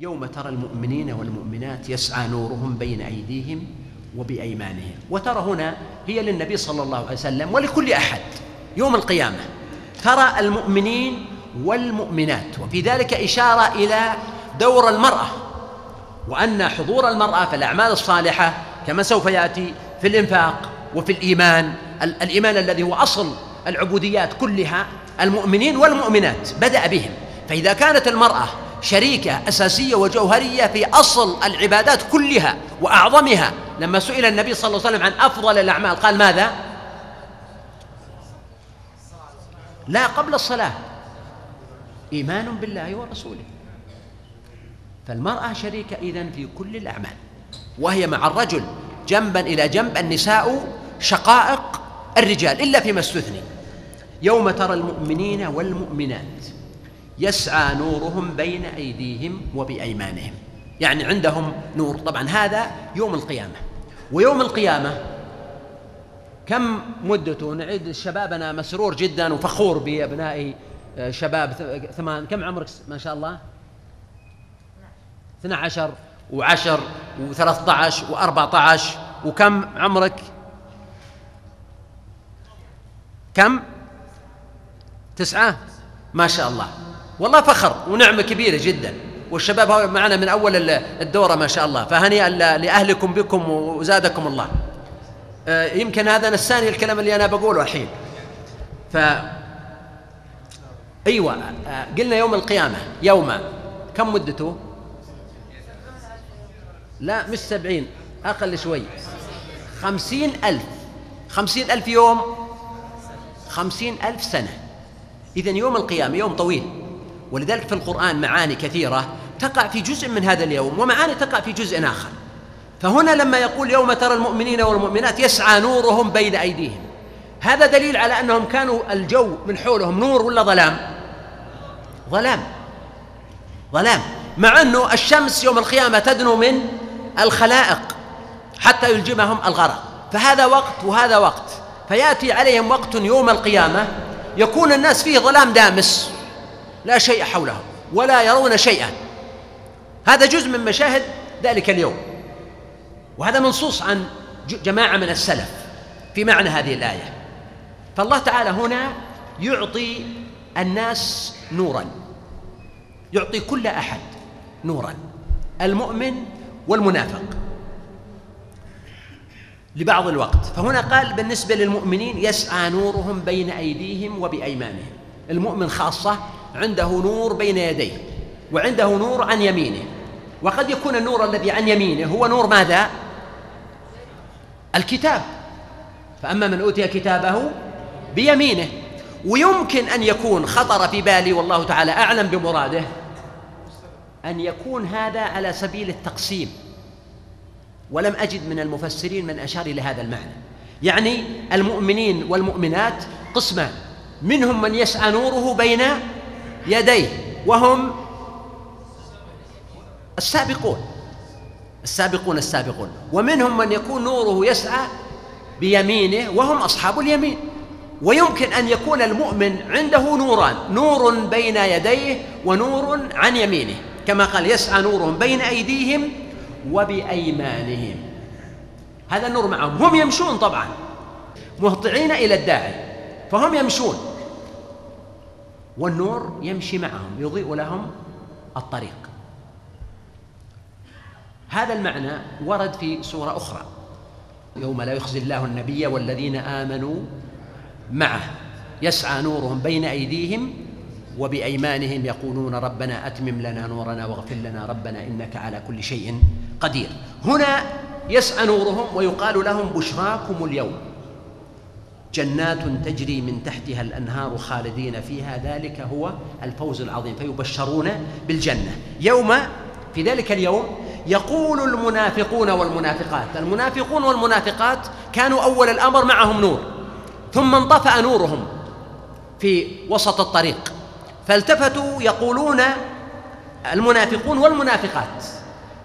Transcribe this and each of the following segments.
يوم ترى المؤمنين والمؤمنات يسعى نورهم بين أيديهم وبأيمانهم. وترى هنا هي للنبي صلى الله عليه وسلم ولكل أحد يوم القيامة. ترى المؤمنين والمؤمنات وفي ذلك إشارة إلى دور المرأة. وأن حضور المرأة في الأعمال الصالحة كما سوف يأتي في الإنفاق وفي الإيمان الإيمان الذي هو أصل العبوديات كلها المؤمنين والمؤمنات بدأ بهم. فإذا كانت المرأة شريكة أساسية وجوهرية في أصل العبادات كلها وأعظمها. لما سئل النبي صلى الله عليه وسلم عن أفضل الأعمال قال ماذا؟ لا قبل الصلاة. إيمان بالله ورسوله. فالمرأة شريكة إذن في كل الأعمال. وهي مع الرجل جنبا إلى جنب النساء شقائق الرجال إلا فيما استثني. يوم ترى المؤمنين والمؤمنات. يسعى نورهم بين أيديهم وبأيمانهم. يعني عندهم نور. طبعا هذا يوم القيامة. ويوم القيامة كم مدته نعيد شبابنا مسرور جدا وفخور بأبناء آه، شباب ثمان كم عمرك ما شاء الله؟ 12 و10 و13 و14 وكم عمرك؟ كم؟ تسعة؟ ما شاء الله. والله فخر ونعمة كبيرة جدا. والشباب معنا من أول الدورة ما شاء الله. فهنيئا لأهلكم بكم وزادكم الله. آه، يمكن هذا نساني الكلام اللي أنا بقوله الحين. ف أيوة آه، قلنا يوم القيامة. يوم. كم مدته؟ لا مش سبعين. أقل شوي. خمسين ألف. خمسين ألف يوم. خمسين ألف سنة. إذن يوم القيامة يوم طويل. ولذلك في القرآن معاني كثيرة تقع في جزء من هذا اليوم ومعاني تقع في جزء آخر. فهنا لما يقول يوم ترى المؤمنين والمؤمنات يسعى نورهم بين أيديهم هذا دليل على أنهم كانوا الجو من حولهم نور ولا ظلام؟ ظلام. ظلام. مع أنه الشمس يوم القيامة تدنو من الخلائق حتى يلجمهم الغرق. فهذا وقت وهذا وقت. فيأتي عليهم وقت يوم القيامة يكون الناس فيه ظلام دامس. لا شيء حولهم ولا يرون شيئا. هذا جزء من مشاهد ذلك اليوم. وهذا منصوص عن جماعة من السلف في معنى هذه الآية. فالله تعالى هنا يعطي الناس نورا. يعطي كل أحد نورا. المؤمن والمنافق. لبعض الوقت. فهنا قال بالنسبة للمؤمنين يسعى نورهم بين أيديهم وبأيمانهم. المؤمن خاصة عنده نور بين يديه وعنده نور عن يمينه. وقد يكون النور الذي عن يمينه هو نور ماذا؟ الكتاب. فأما من أوتي كتابه بيمينه. ويمكن أن يكون خطر في بالي والله تعالى أعلم بمراده أن يكون هذا على سبيل التقسيم. ولم أجد من المفسرين من أشار إلى هذا المعنى. يعني المؤمنين والمؤمنات قسمان. منهم من يسعى نوره بين يديه وهم السابقون السابقون السابقون. ومنهم من يكون نوره يسعى بيمينه وهم أصحاب اليمين. ويمكن أن يكون المؤمن عنده نوران نور بين يديه ونور عن يمينه. كما قال يسعى نورهم بين أيديهم وبأيمانهم. هذا النور معهم. هم يمشون طبعا مهطعين إلى الداعي فهم يمشون. والنور يمشي معهم يضيء لهم الطريق. هذا المعنى ورد في سورة أخرى. يوم لا يخزي الله النبي والذين آمنوا معه. يسعى نورهم بين أيديهم وبأيمانهم يقولون ربنا أتمم لنا نورنا واغفر لنا ربنا إنك على كل شيء قدير. هنا يسعى نورهم ويقال لهم بشراكم اليوم. جنات تجري من تحتها الأنهار خالدين فيها. ذلك هو الفوز العظيم فيبشرون بالجنة. يوم في ذلك اليوم يقول المنافقون والمنافقات المنافقون والمنافقات كانوا أول الأمر معهم نور ثم انطفأ نورهم في وسط الطريق. فالتفتوا يقولون المنافقون والمنافقات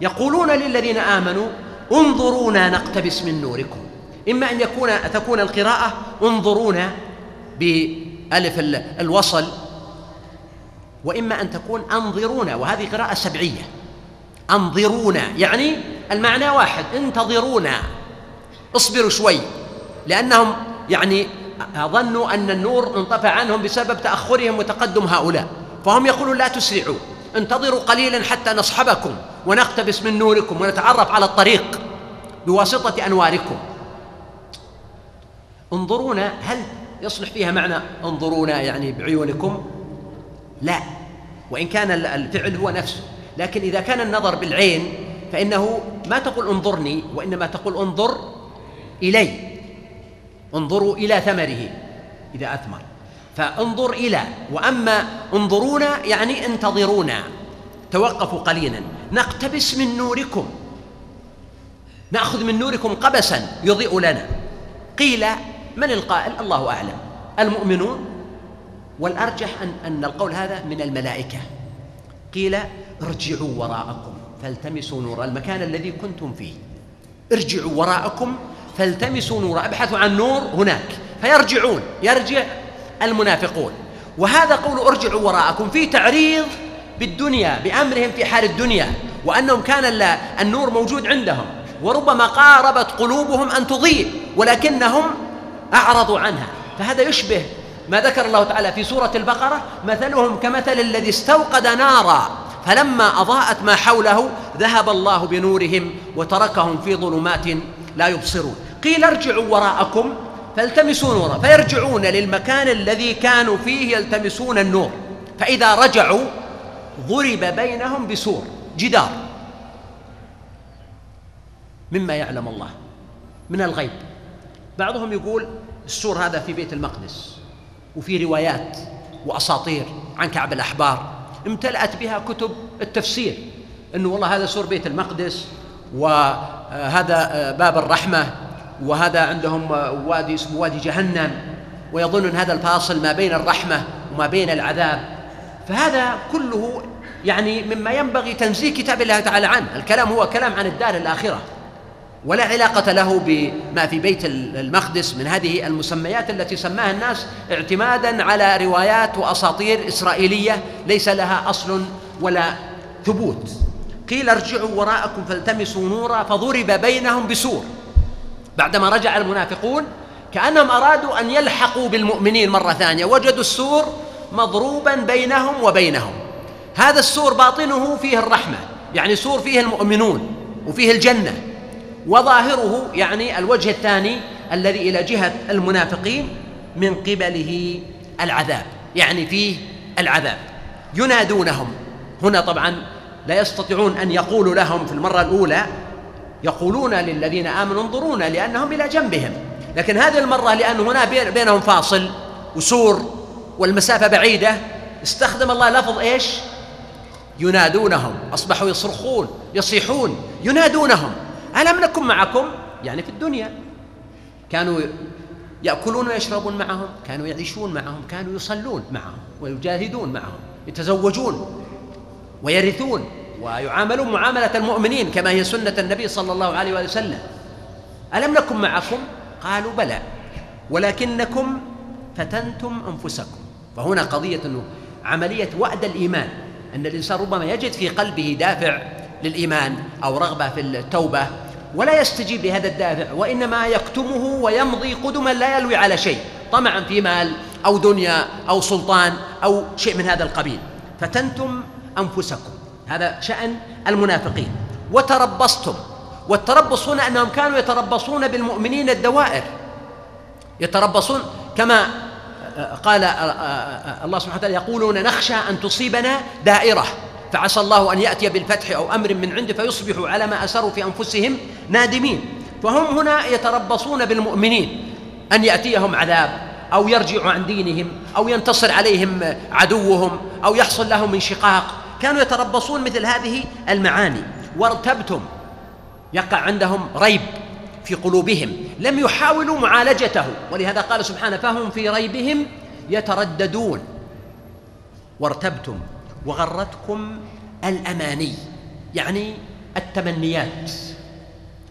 يقولون للذين آمنوا انظرونا نقتبس من نوركم. إما أن يكون تكون القراءة انظرونا بألف الوصل وإما أن تكون أنظرونا وهذه قراءة سبعية. أنظرونا يعني المعنى واحد انتظرونا اصبروا شوي لأنهم يعني ظنوا أن النور انطفى عنهم بسبب تأخرهم وتقدم هؤلاء. فهم يقولون لا تسرعوا انتظروا قليلا حتى نصحبكم ونقتبس من نوركم ونتعرف على الطريق بواسطة أنواركم. انظرونا هل يصلح فيها معنى انظرونا يعني بعيونكم؟ لا وإن كان الفعل هو نفسه. لكن إذا كان النظر بالعين فإنه ما تقول انظرني وإنما تقول انظر إلي. انظروا إلى ثمره إذا أثمر. فانظر إلى وأما انظرونا يعني انتظرونا. توقفوا قليلا. نقتبس من نوركم. نأخذ من نوركم قبسا يضيء لنا. قيل من القائل؟ الله أعلم. المؤمنون والأرجح ان أن القول هذا من الملائكة. قيل ارجعوا وراءكم فالتمسوا نورا المكان الذي كنتم فيه. ارجعوا وراءكم فالتمسوا نورا ابحثوا عن نور هناك فيرجعون يرجع المنافقون. وهذا قول ارجعوا وراءكم في تعريض بالدنيا بأمرهم في حال الدنيا وأنهم كان النور موجود عندهم وربما قاربت قلوبهم أن تضيء ولكنهم أعرضوا عنها. فهذا يشبه ما ذكر الله تعالى في سورة البقرة مثلهم كمثل الذي استوقد نارا فلما أضاءت ما حوله ذهب الله بنورهم وتركهم في ظلمات لا يبصرون. قيل ارجعوا وراءكم فالتمسوا نورا فيرجعون للمكان الذي كانوا فيه يلتمسون النور. فإذا رجعوا ضرب بينهم بسور جدار. مما يعلم الله من الغيب. بعضهم يقول السور هذا في بيت المقدس وفي روايات وأساطير عن كعب الأحبار امتلأت بها كتب التفسير إنه والله هذا سور بيت المقدس وهذا باب الرحمة وهذا عندهم وادي اسمه وادي جهنم ويظن إن هذا الفاصل ما بين الرحمة وما بين العذاب. فهذا كله يعني مما ينبغي تنزيه كتاب الله تعالى عنه. الكلام هو كلام عن الدار الآخرة. ولا علاقة له بما في بيت المقدس من هذه المسميات التي سماها الناس اعتمادا على روايات وأساطير إسرائيلية ليس لها أصل ولا ثبوت. قيل ارجعوا وراءكم فالتمسوا نورا فضرب بينهم بسور. بعدما رجع المنافقون كأنهم أرادوا أن يلحقوا بالمؤمنين مرة ثانية وجدوا السور مضروبا بينهم وبينهم. هذا السور باطنه فيه الرحمة يعني سور فيه المؤمنون وفيه الجنة. وظاهره يعني الوجه الثاني الذي إلى جهة المنافقين من قبله العذاب يعني فيه العذاب. ينادونهم. هنا طبعا لا يستطيعون أن يقولوا لهم في المرة الأولى يقولون للذين آمنوا انظرونا لأنهم إلى جنبهم. لكن هذه المرة لأن هنا بينهم فاصل وسور والمسافة بعيدة استخدم الله لفظ إيش؟ ينادونهم. أصبحوا يصرخون يصيحون ينادونهم. ألم نكن معكم؟ يعني في الدنيا. كانوا يأكلون ويشربون معهم كانوا يعيشون معهم كانوا يصلون معهم ويجاهدون معهم يتزوجون ويرثون ويعاملون معاملة المؤمنين كما هي سنة النبي صلى الله عليه وآله وسلم. ألم نكن معكم؟ قالوا بلى. ولكنكم فتنتم أنفسكم. فهنا قضية عملية وأد الإيمان أن الإنسان ربما يجد في قلبه دافع للإيمان أو رغبة في التوبة ولا يستجيب لهذا الدافع وإنما يكتمه ويمضي قدما لا يلوي على شيء طمعا في مال أو دنيا أو سلطان أو شيء من هذا القبيل. فتنتم أنفسكم. هذا شأن المنافقين. وتربصتم. والتربص هنا أنهم كانوا يتربصون بالمؤمنين الدوائر. يتربصون كما قال الله سبحانه وتعالى يقولون نخشى أن تصيبنا دائرة. فعسى الله أن يأتي بالفتح أو أمر من عنده فيصبحوا على ما أسروا في أنفسهم نادمين. فهم هنا يتربصون بالمؤمنين. أن يأتيهم عذاب أو يرجعوا عن دينهم أو ينتصر عليهم عدوهم أو يحصل لهم انشقاق. كانوا يتربصون مثل هذه المعاني. وارتبتم. يقع عندهم ريب في قلوبهم. لم يحاولوا معالجته. ولهذا قال سبحانه فهم في ريبهم يترددون. وارتبتم. وغرتكم الأماني يعني التمنيات.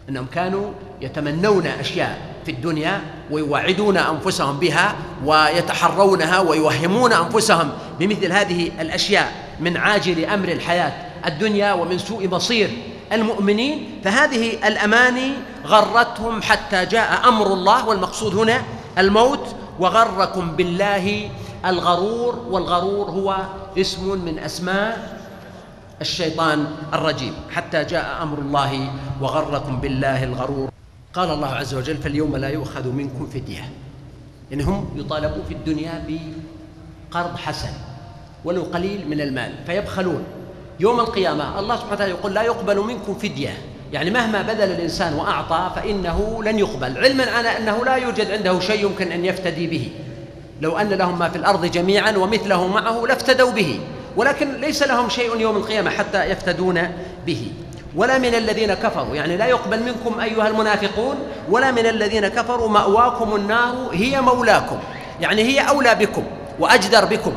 إنهم كانوا يتمنون أشياء في الدنيا ويوعدون أنفسهم بها ويتحرونها ويوهمون أنفسهم بمثل هذه الأشياء من عاجل أمر الحياة الدنيا ومن سوء مصير المؤمنين. فهذه الأماني غرتهم حتى جاء أمر الله والمقصود هنا الموت وغركم بالله الغرور والغرور هو اسم من أسماء الشيطان الرجيم. حتى جاء أمر الله وغركم بالله الغرور. قال الله عز وجل فاليوم لا يؤخذ منكم فدية. يعني هم يطالبون في الدنيا بقرض حسن ولو قليل من المال فيبخلون. يوم القيامة الله سبحانه وتعالى يقول لا يقبل منكم فدية. يعني مهما بذل الإنسان وأعطى فإنه لن يقبل. علما على أنه لا يوجد عنده شيء يمكن أن يفتدي به. لو أن لهم ما في الأرض جميعا ومثله معه لافتدوا به. ولكن ليس لهم شيء يوم القيامة حتى يفتدون به. ولا من الذين كفروا يعني لا يقبل منكم أيها المنافقون ولا من الذين كفروا مأواكم النار هي مولاكم. يعني هي أولى بكم وأجدر بكم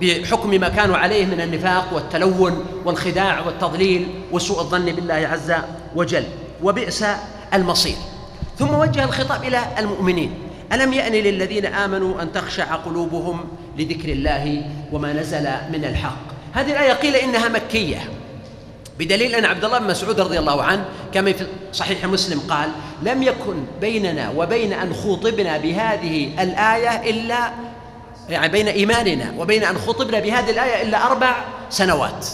بحكم ما كانوا عليه من النفاق والتلون والخداع والتضليل وسوء الظن بالله عز وجل. وبئس المصير. ثم وجه الخطاب إلى المؤمنين. ألم يأن للذين آمنوا أن تخشع قلوبهم لذكر الله وما نزل من الحق؟ هذه الآية قيل إنها مكية. بدليل أن عبد الله بن مسعود رضي الله عنه كما في صحيح مسلم قال لم يكن بيننا وبين أن خوطبنا بهذه الآية الا يعني بين إيماننا وبين أن خطبنا بهذه الآية إلا أربع سنوات.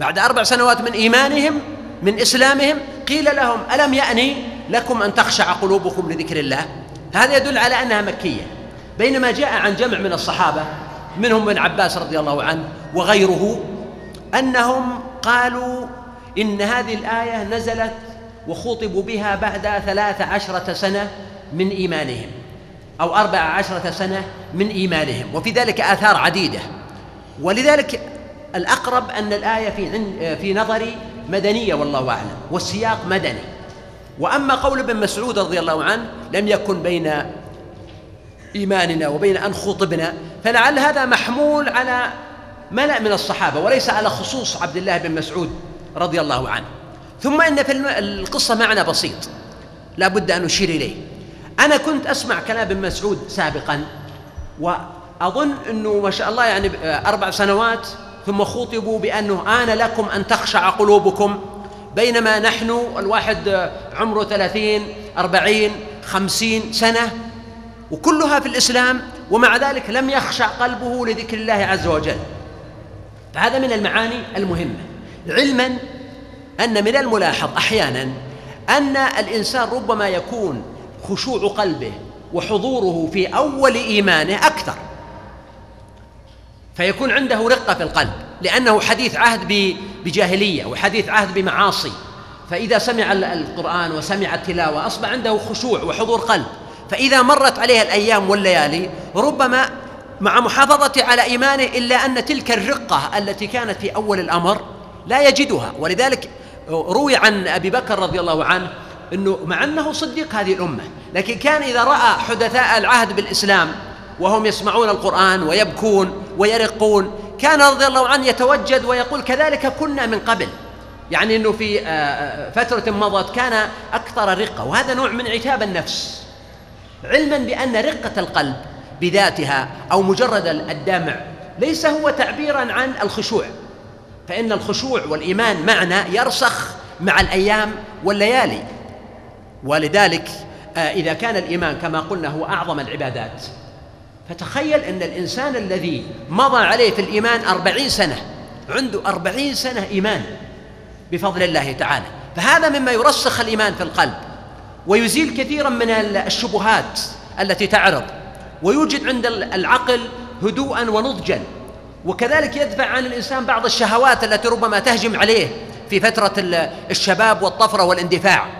بعد أربع سنوات من إيمانهم من إسلامهم قيل لهم ألم يأني لكم أن تخشع قلوبكم لذكر الله؟ هذا يدل على أنها مكية. بينما جاء عن جمع من الصحابة منهم ابن عباس رضي الله عنه وغيره أنهم قالوا إن هذه الآية نزلت وخوطبوا بها بعد ثلاث عشرة سنة من إيمانهم أو أربع عشرة سنة من إيمانهم وفي ذلك آثار عديدة. ولذلك الأقرب أن الآية في في نظري مدنية والله أعلم والسياق مدني. وأما قول ابن مسعود رضي الله عنه لم يكن بين إيماننا وبين أن خطبنا فلعل هذا محمول على ملأ من الصحابة وليس على خصوص عبد الله بن مسعود رضي الله عنه. ثم إن في القصة معنى بسيط لا بد أن نشير إليه. أنا كنت أسمع كلام ابن مسعود سابقا وأظن أنه ما شاء الله يعني أربع سنوات ثم خطبوا بأنه آن لكم أن تخشع قلوبكم بينما نحن الواحد عمره ثلاثين أربعين خمسين سنة وكلها في الإسلام ومع ذلك لم يخشع قلبه لذكر الله عز وجل. فهذا من المعاني المهمة. علما أن من الملاحظ أحيانا أن الإنسان ربما يكون خشوع قلبه وحضوره في أول إيمانه أكثر فيكون عنده رقة في القلب. لأنه حديث عهد بجاهلية وحديث عهد بمعاصي. فإذا سمع القرآن وسمع التلاوة أصبح عنده خشوع وحضور قلب. فإذا مرت عليه الأيام والليالي ربما مع محافظته على إيمانه إلا أن تلك الرقة التي كانت في أول الأمر لا يجدها. ولذلك روي عن أبي بكر رضي الله عنه إنه مع أنه صديق هذه الأمة لكن كان إذا رأى حدثاء العهد بالإسلام وهم يسمعون القرآن ويبكون ويرقون كان رضي الله عنه يتوجد ويقول كذلك كنا من قبل. يعني إنه في آه، آه، فترة مضت كان أكثر رقة وهذا نوع من عتاب النفس. علما بأن رقة القلب بذاتها أو مجرد الدمع ليس هو تعبيرا عن الخشوع فإن الخشوع والإيمان معنى يرسخ مع الأيام والليالي. ولذلك آه، إذا كان الإيمان كما قلنا هو أعظم العبادات. فتخيل أن الإنسان الذي مضى عليه في الإيمان أربعين سنة عنده أربعين سنة إيمان بفضل الله تعالى. فهذا مما يرسخ الإيمان في القلب ويزيل كثيرا من الشبهات التي تعرض ويوجد عند العقل هدوءا ونضجا. وكذلك يدفع عن الإنسان بعض الشهوات التي ربما تهجم عليه في فترة الشباب والطفرة والإندفاع.